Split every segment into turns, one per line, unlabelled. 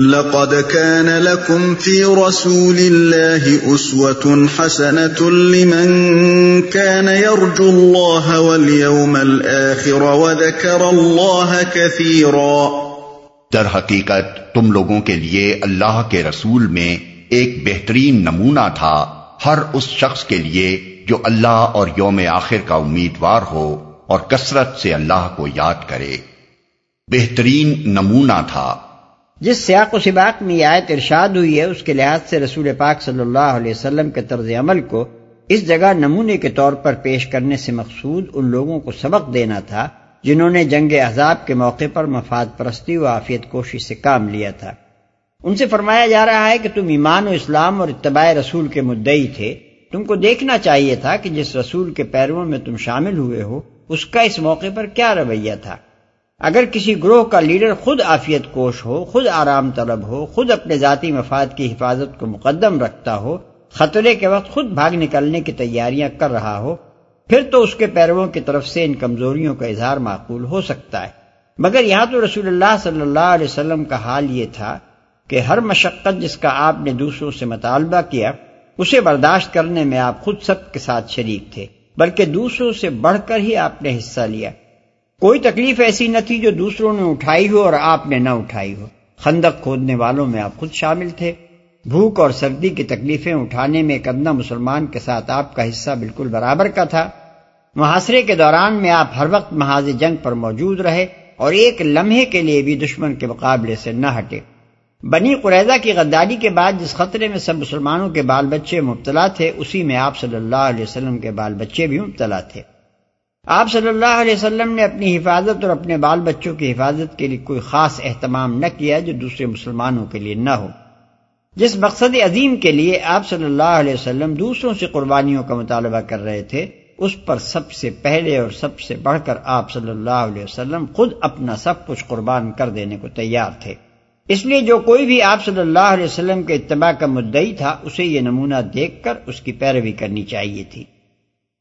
لقد كان لكم في رسول الله أسوة حسنة لمن كان يرجو الله واليوم الآخر وذكر الله كثيرا.
در حقیقت تم لوگوں کے لیے اللہ کے رسول میں ایک بہترین نمونہ تھا ہر اس شخص کے لیے جو اللہ اور یوم آخر کا امیدوار ہو اور کثرت سے اللہ کو یاد کرے۔ بہترین نمونہ تھا۔
جس سیاق و سباق میں یہ آیت ارشاد ہوئی ہے، اس کے لحاظ سے رسول پاک صلی اللہ علیہ وسلم کے طرز عمل کو اس جگہ نمونے کے طور پر پیش کرنے سے مقصود ان لوگوں کو سبق دینا تھا، جنہوں نے جنگ احزاب کے موقع پر مفاد پرستی و عافیت کوشی سے کام لیا تھا۔ ان سے فرمایا جا رہا ہے کہ تم ایمان و اسلام اور اتباع رسول کے مدعی تھے۔ تم کو دیکھنا چاہیے تھا کہ جس رسول کے پیرووں میں تم شامل ہوئے ہو، اس کا اس موقع پر کیا رویہ تھا۔ اگر کسی گروہ کا لیڈر خود آفیت کوش ہو، خود آرام طلب ہو، خود اپنے ذاتی مفاد کی حفاظت کو مقدم رکھتا ہو، خطرے کے وقت خود بھاگ نکلنے کی تیاریاں کر رہا ہو، پھر تو اس کے پیرووں کی طرف سے ان کمزوریوں کا اظہار معقول ہو سکتا ہے۔ مگر یہاں تو رسول اللہ صلی اللہ علیہ وسلم کا حال یہ تھا کہ ہر مشقت جس کا آپ نے دوسروں سے مطالبہ کیا، اسے برداشت کرنے میں آپ خود سب کے ساتھ شریک تھے، بلکہ دوسروں سے بڑھ کر ہی آپ نے حصہ لیا۔ کوئی تکلیف ایسی نہ تھی جو دوسروں نے اٹھائی ہو اور آپ نے نہ اٹھائی ہو۔ خندق کھودنے والوں میں آپ خود شامل تھے۔ بھوک اور سردی کی تکلیفیں اٹھانے میں ایک ادنا مسلمان کے ساتھ آپ کا حصہ بالکل برابر کا تھا۔ محاصرے کے دوران میں آپ ہر وقت محاذ جنگ پر موجود رہے اور ایک لمحے کے لیے بھی دشمن کے مقابلے سے نہ ہٹے۔ بنی قریضہ کی غداری کے بعد جس خطرے میں سب مسلمانوں کے بال بچے مبتلا تھے، اسی میں آپ صلی اللہ علیہ وسلم کے بال بچے بھی مبتلا تھے۔ آپ صلی اللہ علیہ وسلم نے اپنی حفاظت اور اپنے بال بچوں کی حفاظت کے لیے کوئی خاص اہتمام نہ کیا جو دوسرے مسلمانوں کے لیے نہ ہو۔ جس مقصد عظیم کے لیے آپ صلی اللہ علیہ وسلم دوسروں سے قربانیوں کا مطالبہ کر رہے تھے، اس پر سب سے پہلے اور سب سے بڑھ کر آپ صلی اللہ علیہ وسلم خود اپنا سب کچھ قربان کر دینے کو تیار تھے۔ اس لیے جو کوئی بھی آپ صلی اللہ علیہ وسلم کے اتباع کا مدعی تھا، اسے یہ نمونہ دیکھ کر اس کی پیروی کرنی چاہیے تھی۔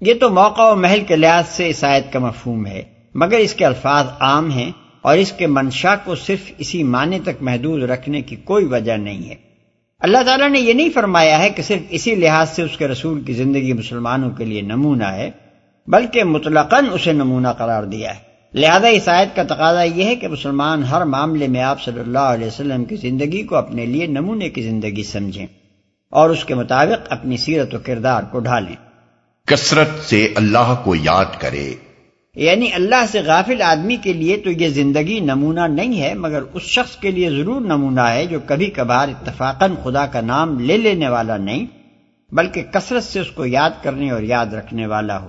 یہ تو موقع و محل کے لحاظ سے اس آیت کا مفہوم ہے، مگر اس کے الفاظ عام ہیں اور اس کے منشا کو صرف اسی معنی تک محدود رکھنے کی کوئی وجہ نہیں ہے۔ اللہ تعالیٰ نے یہ نہیں فرمایا ہے کہ صرف اسی لحاظ سے اس کے رسول کی زندگی مسلمانوں کے لیے نمونہ ہے، بلکہ مطلقاً اسے نمونہ قرار دیا ہے۔ لہذا اس آیت کا تقاضا یہ ہے کہ مسلمان ہر معاملے میں آپ صلی اللہ علیہ وسلم کی زندگی کو اپنے لیے نمونے کی زندگی سمجھیں اور اس کے مطابق اپنی سیرت و کردار کو ڈھالیں۔
کثرت سے اللہ کو یاد کرے۔
یعنی اللہ سے غافل آدمی کے لیے تو یہ زندگی نمونہ نہیں ہے، مگر اس شخص کے لیے ضرور نمونہ ہے جو کبھی کبھار اتفاقاً خدا کا نام لے لینے والا نہیں، بلکہ کثرت سے اس کو یاد کرنے اور یاد رکھنے والا ہو۔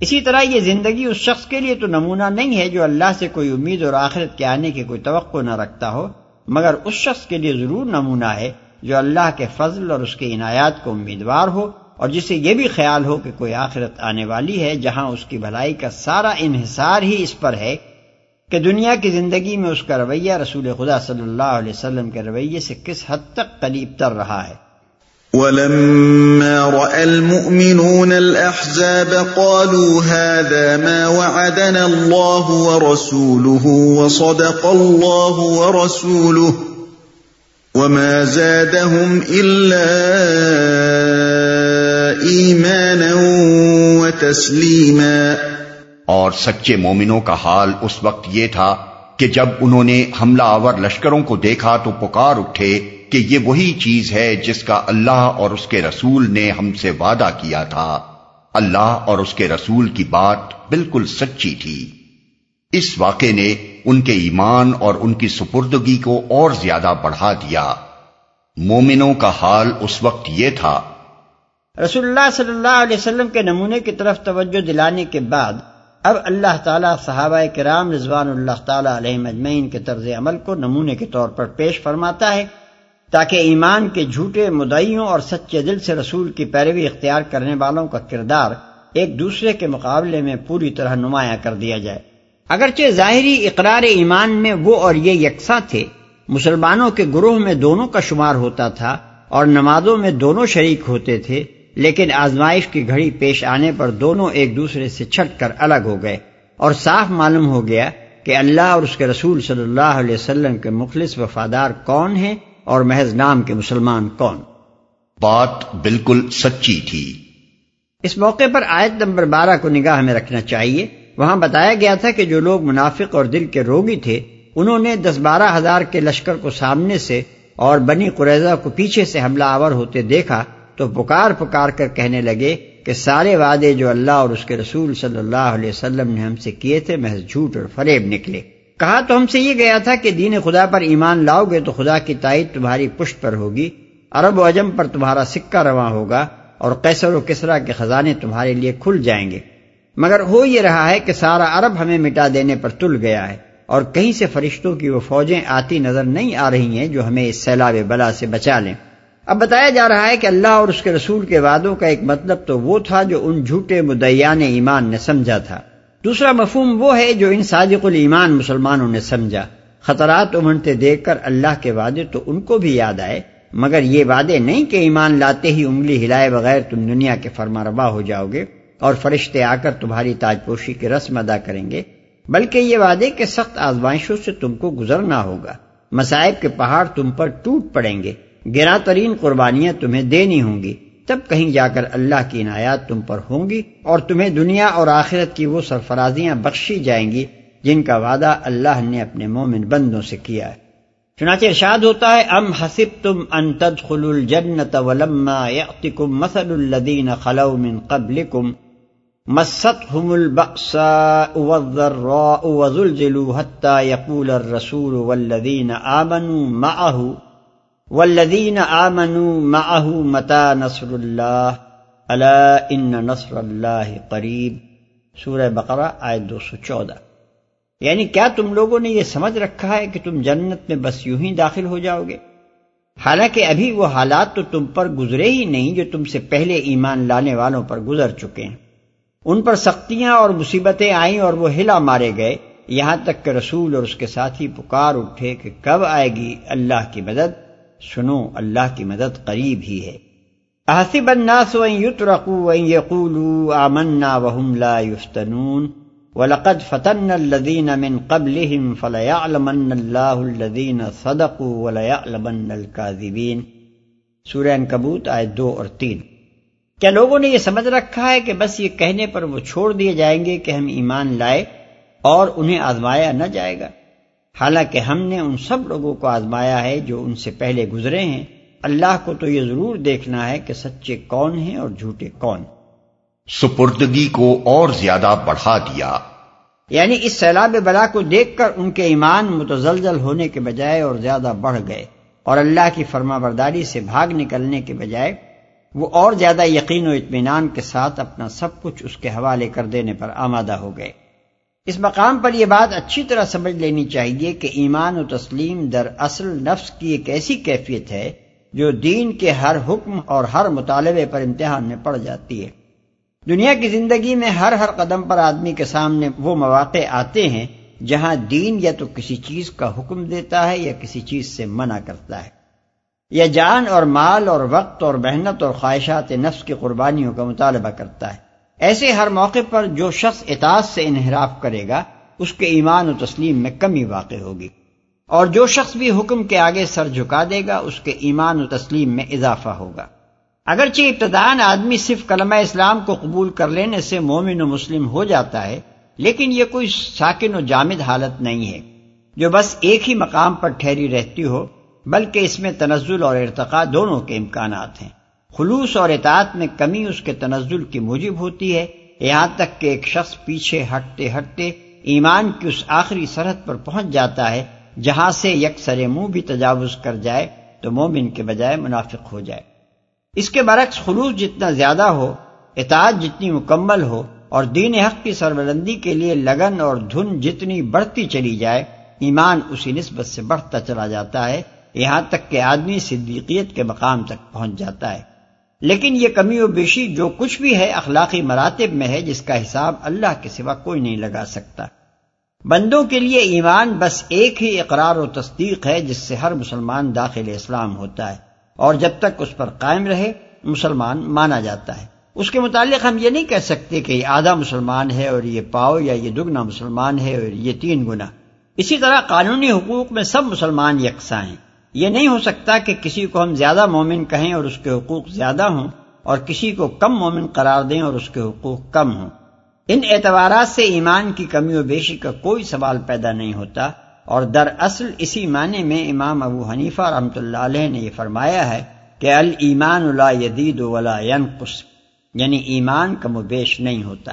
اسی طرح یہ زندگی اس شخص کے لیے تو نمونہ نہیں ہے جو اللہ سے کوئی امید اور آخرت کے آنے کی کوئی توقع نہ رکھتا ہو، مگر اس شخص کے لیے ضرور نمونہ ہے جو اللہ کے فضل اور اس کے عنایات کو امیدوار ہو۔ اور جسے یہ بھی خیال ہو کہ کوئی آخرت آنے والی ہے، جہاں اس کی بھلائی کا سارا انحصار ہی اس پر ہے کہ دنیا کی زندگی میں اس کا رویہ رسول خدا صلی اللہ علیہ وسلم کے رویے سے کس حد تک قریب تر رہا ہے۔
ولما راى المؤمنون الاحزاب قالوا هذا ما وعدنا الله ورسوله وصدق الله ورسوله وما زادهم الا ایمانا وتسلیما۔
اور سچے مومنوں کا حال اس وقت یہ تھا کہ جب انہوں نے حملہ آور لشکروں کو دیکھا تو پکار اٹھے کہ یہ وہی چیز ہے جس کا اللہ اور اس کے رسول نے ہم سے وعدہ کیا تھا۔ اللہ اور اس کے رسول کی بات بالکل سچی تھی۔ اس واقعے نے ان کے ایمان اور ان کی سپردگی کو اور زیادہ بڑھا دیا۔ مومنوں کا حال اس وقت یہ تھا
رسول اللہ صلی اللہ علیہ وسلم کے نمونے کی طرف توجہ دلانے کے بعد اب اللہ تعالیٰ صحابہ کرام رضوان اللہ تعالیٰ علیہ مجمعین کے طرز عمل کو نمونے کے طور پر پیش فرماتا ہے تاکہ ایمان کے جھوٹے مدعیوں اور سچے دل سے رسول کی پیروی اختیار کرنے والوں کا کردار ایک دوسرے کے مقابلے میں پوری طرح نمایاں کر دیا جائے۔ اگرچہ ظاہری اقرار ایمان میں وہ اور یہ یکساں تھے، مسلمانوں کے گروہ میں دونوں کا شمار ہوتا تھا اور نمازوں میں دونوں شریک ہوتے تھے لیکن آزمائش کی گھڑی پیش آنے پر دونوں ایک دوسرے سے چھٹ کر الگ ہو گئے اور صاف معلوم ہو گیا کہ اللہ اور اس کے رسول صلی اللہ علیہ وسلم کے مخلص وفادار کون ہیں اور محض نام کے مسلمان کون۔
بات بالکل سچی تھی۔
اس موقع پر آیت نمبر بارہ کو نگاہ میں رکھنا چاہیے۔ وہاں بتایا گیا تھا کہ جو لوگ منافق اور دل کے روگی تھے انہوں نے دس بارہ ہزار کے لشکر کو سامنے سے اور بنی قریضہ کو پیچھے سے حملہ آور ہوتے دیکھا تو پکار پکار کر کہنے لگے کہ سارے وعدے جو اللہ اور اس کے رسول صلی اللہ علیہ وسلم نے ہم سے کیے تھے، محض جھوٹ اور فریب نکلے۔ کہا تو ہم سے یہ گیا تھا کہ دین خدا پر ایمان لاؤ گے تو خدا کی تائید تمہاری پشت پر ہوگی، عرب و عجم پر تمہارا سکہ رواں ہوگا اور قیصر و کسرا کے خزانے تمہارے لیے کھل جائیں گے۔ مگر ہو یہ رہا ہے کہ سارا عرب ہمیں مٹا دینے پر تل گیا ہے اور کہیں سے فرشتوں کی وہ فوجیں آتی نظر نہیں آ رہی ہیں جو ہمیں اس سیلاب بلا سے بچا لیں۔ اب بتایا جا رہا ہے کہ اللہ اور اس کے رسول کے وعدوں کا ایک مطلب تو وہ تھا جو ان جھوٹے مدیان ایمان نے سمجھا تھا۔ دوسرا مفہوم وہ ہے جو ان صادق الایمان مسلمانوں نے سمجھا۔ خطرات امنتے دیکھ کر اللہ کے وعدے تو ان کو بھی یاد آئے، مگر یہ وعدے نہیں کہ ایمان لاتے ہی انگلی ہلائے بغیر تم دنیا کے فرما ربا ہو جاؤ گے اور فرشتے آ کر تمہاری تاج پوشی کی رسم ادا کریں گے، بلکہ یہ وعدے کے سخت آزمائشوں سے تم کو گزرنا ہوگا۔ مسائب کے پہاڑ تم پر ٹوٹ پڑیں گے۔ گرا ترین قربانیاں تمہیں دینی ہوں گی۔ تب کہیں جا کر اللہ کی عنایات تم پر ہوں گی اور تمہیں دنیا اور آخرت کی وہ سرفرازیاں بخشی جائیں گی جن کا وعدہ اللہ نے اپنے مومن بندوں سے کیا ہے۔ چنانچہ ارشاد ہوتا ہے، ام حسب تم ان تدخل الجنت ولما یعتکم مثل الذین خلو من قبلکم مستهم البأساء والضراء وزلزلوا حتى يقول الرسول والذين آمنوا معه والذین آمنوا معه متا نصر اللہ؟ الا ان نصر اللہ قریب۔ سورہ بقرہ آیت دو سو چودہ۔ یعنی کیا تم لوگوں نے یہ سمجھ رکھا ہے کہ تم جنت میں بس یوں ہی داخل ہو جاؤ گے؟ حالانکہ ابھی وہ حالات تو تم پر گزرے ہی نہیں جو تم سے پہلے ایمان لانے والوں پر گزر چکے ہیں۔ ان پر سختیاں اور مصیبتیں آئیں اور وہ ہلا مارے گئے۔ یہاں تک کہ رسول اور اس کے ساتھی پکار اٹھے کہ کب آئے گی اللہ کی مدد؟ سنو، اللہ کی مدد قریب ہی ہے۔ احسب الناس ان يترقوا ان يقولوا آمنا وهم لا يفتنون ولقد فتن الذين من قبلهم فليعلمن الله الذين صدقوا وليعلمن الكاذبين سورہ انکبوت آیت دو اور تین۔ کیا لوگوں نے یہ سمجھ رکھا ہے کہ بس یہ کہنے پر وہ چھوڑ دیے جائیں گے کہ ہم ایمان لائے اور انہیں آزمایا نہ جائے گا؟ حالانکہ ہم نے ان سب لوگوں کو آزمایا ہے جو ان سے پہلے گزرے ہیں۔ اللہ کو تو یہ ضرور دیکھنا ہے کہ سچے کون ہیں اور جھوٹے کون۔
سپردگی کو اور زیادہ بڑھا دیا۔
یعنی اس سیلاب بلا کو دیکھ کر ان کے ایمان متزلزل ہونے کے بجائے اور زیادہ بڑھ گئے۔ اور اللہ کی فرما برداری سے بھاگ نکلنے کے بجائے وہ اور زیادہ یقین و اطمینان کے ساتھ اپنا سب کچھ اس کے حوالے کر دینے پر آمادہ ہو گئے۔ اس مقام پر یہ بات اچھی طرح سمجھ لینی چاہیے کہ ایمان و تسلیم در اصل نفس کی ایک ایسی کیفیت ہے جو دین کے ہر حکم اور ہر مطالبے پر امتحان میں پڑ جاتی ہے۔ دنیا کی زندگی میں ہر ہر قدم پر آدمی کے سامنے وہ مواقع آتے ہیں جہاں دین یا تو کسی چیز کا حکم دیتا ہے یا کسی چیز سے منع کرتا ہے۔ یا جان اور مال اور وقت اور محنت اور خواہشات نفس کی قربانیوں کا مطالبہ کرتا ہے۔ ایسے ہر موقع پر جو شخص اطاعت سے انحراف کرے گا، اس کے ایمان و تسلیم میں کمی واقع ہوگی۔ اور جو شخص بھی حکم کے آگے سر جھکا دے گا، اس کے ایمان و تسلیم میں اضافہ ہوگا۔ اگرچہ ابتدان آدمی صرف کلمہ اسلام کو قبول کر لینے سے مومن و مسلم ہو جاتا ہے، لیکن یہ کوئی ساکن و جامد حالت نہیں ہے۔ جو بس ایک ہی مقام پر ٹھہری رہتی ہو، بلکہ اس میں تنزل اور ارتقاء دونوں کے امکانات ہیں۔ خلوص اور اطاعت میں کمی اس کے تنزل کی موجب ہوتی ہے۔ یہاں تک کہ ایک شخص پیچھے ہٹتے ہٹتے ایمان کی اس آخری سرحد پر پہنچ جاتا ہے، جہاں سے یک سر منہ بھی تجاوز کر جائے تو مومن کے بجائے منافق ہو جائے۔ اس کے برعکس خلوص جتنا زیادہ ہو، اطاعت جتنی مکمل ہو اور دین حق کی سربلندی کے لیے لگن اور دھن جتنی بڑھتی چلی جائے، ایمان اسی نسبت سے بڑھتا چلا جاتا ہے۔ یہاں تک کہ آدمی صدیقیت کے مقام تک پہنچ جاتا ہے۔ لیکن یہ کمی و بیشی جو کچھ بھی ہے اخلاقی مراتب میں ہے، جس کا حساب اللہ کے سوا کوئی نہیں لگا سکتا۔ بندوں کے لیے ایمان بس ایک ہی اقرار و تصدیق ہے، جس سے ہر مسلمان داخل اسلام ہوتا ہے۔ اور جب تک اس پر قائم رہے، مسلمان مانا جاتا ہے۔ اس کے متعلق ہم یہ نہیں کہہ سکتے کہ یہ آدھا مسلمان ہے اور یہ پاؤ یا یہ دگنا مسلمان ہے اور یہ تین گنا۔ اسی طرح قانونی حقوق میں سب مسلمان یکساں ہیں۔ یہ نہیں ہو سکتا کہ کسی کو ہم زیادہ مومن کہیں اور اس کے حقوق زیادہ ہوں اور کسی کو کم مومن قرار دیں اور اس کے حقوق کم ہوں۔ ان اعتبارات سے ایمان کی کمی و بیشی کا کوئی سوال پیدا نہیں ہوتا اور در اصل اسی معنی میں امام ابو حنیفہ رحمۃ اللہ علیہ نے یہ فرمایا ہے کہ المان لا يدید ولا ينقص یعنی ایمان کم و بیش نہیں ہوتا۔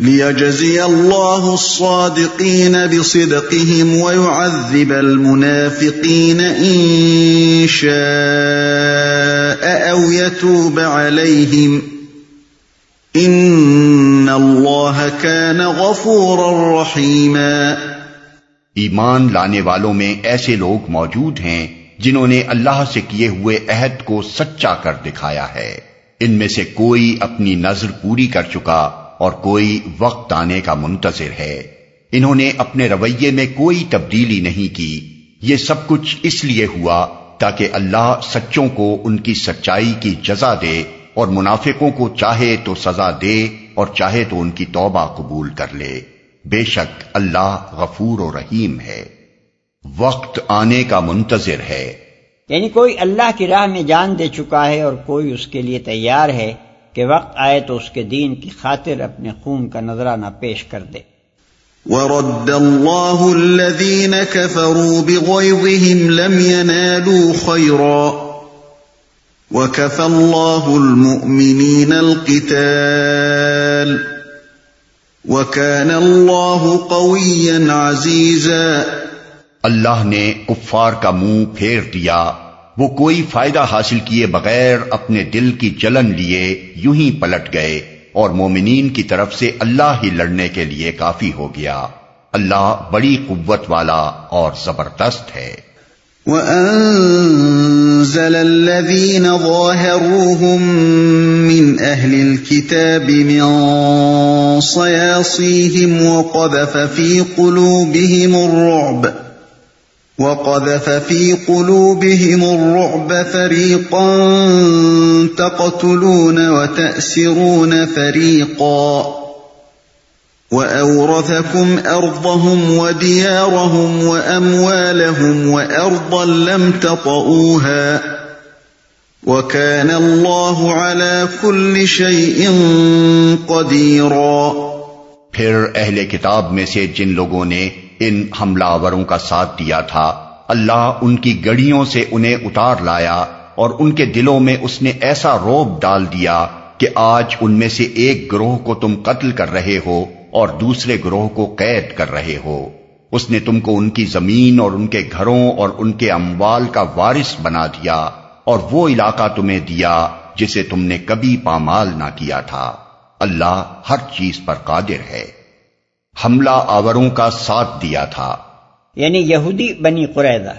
ليجزي الله الصادقين بصدقهم ويعذب المنافقين إن شاء أو يتوب عليهم ۖ ان اللہ كان غفورا رحیما
ایمان لانے والوں میں ایسے لوگ موجود ہیں جنہوں نے اللہ سے کیے ہوئے عہد کو سچا کر دکھایا ہے۔ ان میں سے کوئی اپنی نظر پوری کر چکا اور کوئی وقت آنے کا منتظر ہے۔ انہوں نے اپنے رویے میں کوئی تبدیلی نہیں کی۔ یہ سب کچھ اس لیے ہوا تاکہ اللہ سچوں کو ان کی سچائی کی جزا دے اور منافقوں کو چاہے تو سزا دے اور چاہے تو ان کی توبہ قبول کر لے۔ بے شک اللہ غفور و رحیم ہے۔ وقت آنے کا منتظر ہے۔
یعنی کوئی اللہ کی راہ میں جان دے چکا ہے اور کوئی اس کے لیے تیار ہے کہ وقت آئے تو اس کے دین کی خاطر اپنے خون کا نظرانہ پیش کر دے۔
ورد الله الذين كفروا بغيظهم لم ينالوا خيرا وَكَفَى اللَّهُ الْمُؤْمِنِينَ الْقِتَالِ۔ وَكَانَ اللَّهُ قَوِيًّا عَزِيزًا
اللہ نے کفار کا منہ پھیر دیا۔ وہ کوئی فائدہ حاصل کیے بغیر اپنے دل کی جلن لیے یوں ہی پلٹ گئے اور مومنین کی طرف سے اللہ ہی لڑنے کے لیے کافی ہو گیا۔ اللہ بڑی قوت والا اور زبردست ہے۔
وَأَنزَلَ الَّذِينَ ظَاهَرُوهُم مِّنْ أَهْلِ الْكِتَابِ مِن صَيَاصِيهِمْ وَقَذَفَ فِي قُلُوبِهِمُ الرُّعْبَ وَقَذَفَ فِي قُلُوبِهِمُ الرُّعْبَ فَرِيقًا تَقْتُلُونَ وَتَأْسِرُونَ فَرِيقًا. وَأَوْرَثَكُمْ أَرْضَهُمْ وَدِيَارَهُمْ وَأَمْوَالَهُمْ وَأَرْضًا لَمْ تَطَئُوهَا. وَكَانَ اللَّهُ عَلَى كُلِّ شَيْءٍ قَدِيرًا.
پھر اہل کتاب میں سے جن لوگوں نے ان حملہ آوروں کا ساتھ دیا تھا۔ اللہ ان کی گڑیوں سے انہیں اتار لایا اور ان کے دلوں میں اس نے ایسا روب ڈال دیا کہ آج ان میں سے ایک گروہ کو تم قتل کر رہے ہو اور دوسرے گروہ کو قید کر رہے ہو۔ اس نے تم کو ان کی زمین اور ان کے گھروں اور ان کے اموال کا وارث بنا دیا اور وہ علاقہ تمہیں دیا جسے تم نے کبھی پامال نہ کیا تھا۔ اللہ ہر چیز پر قادر ہے۔ حملہ آوروں کا ساتھ دیا تھا۔
یعنی یہودی بنی قریدہ